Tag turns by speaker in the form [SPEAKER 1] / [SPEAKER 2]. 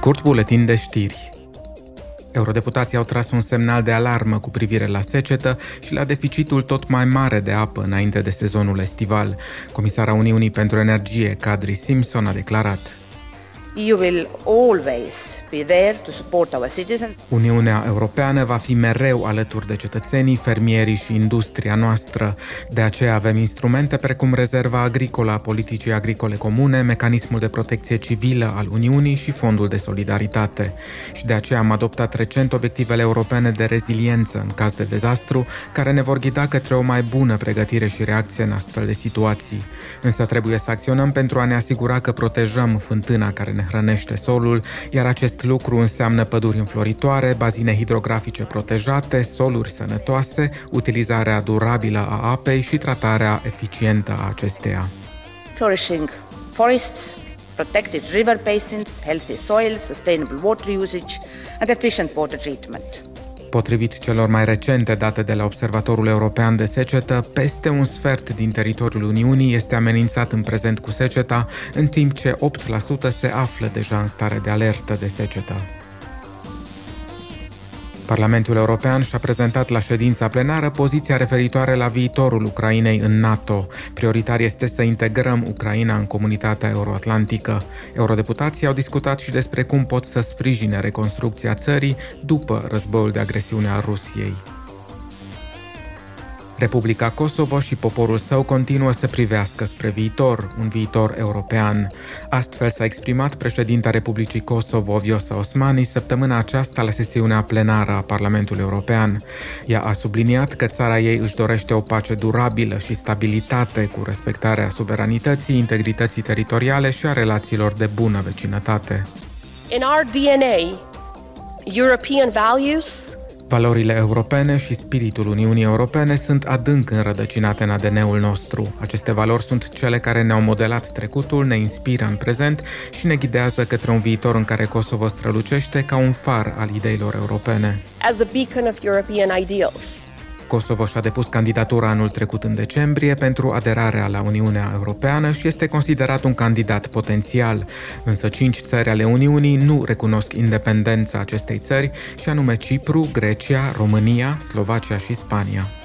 [SPEAKER 1] Scurt buletin de știri. Eurodeputații au tras un semnal de alarmă cu privire la secetă și la deficitul tot mai mare de apă înainte de sezonul estival. Comisara Uniunii pentru Energie, Kadri Simpson, a declarat
[SPEAKER 2] EU will always be there to support our citizens.
[SPEAKER 1] Uniunea Europeană va fi mereu alături de cetățenii, fermierii și industria noastră. De aceea avem instrumente precum rezerva agricolă a politicii agricole comune, mecanismul de protecție civilă al Uniunii și fondul de solidaritate. Și de aceea am adoptat recent obiectivele europene de reziliență în caz de dezastru, care ne vor ghida către o mai bună pregătire și reacție în astfel de situații. Însă trebuie să acționăm pentru a ne asigura că protejăm fântâna care ne ne hrănește solul, iar acest lucru înseamnă păduri înfloritoare, bazine hidrografice protejate, soluri sănătoase, utilizarea durabilă a apei și tratarea eficientă a acesteia.
[SPEAKER 2] Flourishing forests, protected river basins, healthy soil, sustainable water usage and efficient water treatment.
[SPEAKER 1] Potrivit celor mai recente date de la Observatorul European de Secetă, peste un sfert din teritoriul Uniunii este amenințat în prezent cu seceta, în timp ce 8% se află deja în stare de alertă de secetă. Parlamentul European și-a prezentat la ședința plenară poziția referitoare la viitorul Ucrainei în NATO. Prioritar este să integrăm Ucraina în comunitatea euroatlantică. Eurodeputații au discutat și despre cum pot să sprijine reconstrucția țării după războiul de agresiune a Rusiei. Republica Kosovo și poporul său continuă să privească spre viitor, un viitor european. Astfel s-a exprimat președinta Republicii Kosovo, Vjosa Osmani, săptămâna aceasta la sesiunea plenară a Parlamentului European. Ea a subliniat că țara ei își dorește o pace durabilă și stabilitate cu respectarea suveranității, integrității teritoriale și a relațiilor de bună vecinătate.
[SPEAKER 3] In our DNA, European values
[SPEAKER 1] Valorile europene și spiritul Uniunii Europene sunt adânc înrădăcinate în ADN-ul nostru. Aceste valori sunt cele care ne-au modelat trecutul, ne inspiră în prezent și ne ghidează către un viitor în care Kosovo strălucește ca un far al ideilor europene.
[SPEAKER 3] As a beacon of European ideals.
[SPEAKER 1] Kosovo și-a depus candidatura anul trecut în decembrie pentru aderarea la Uniunea Europeană și este considerat un candidat potențial. Însă cinci țări ale Uniunii nu recunosc independența acestei țări, și anume Cipru, Grecia, România, Slovacia și Spania.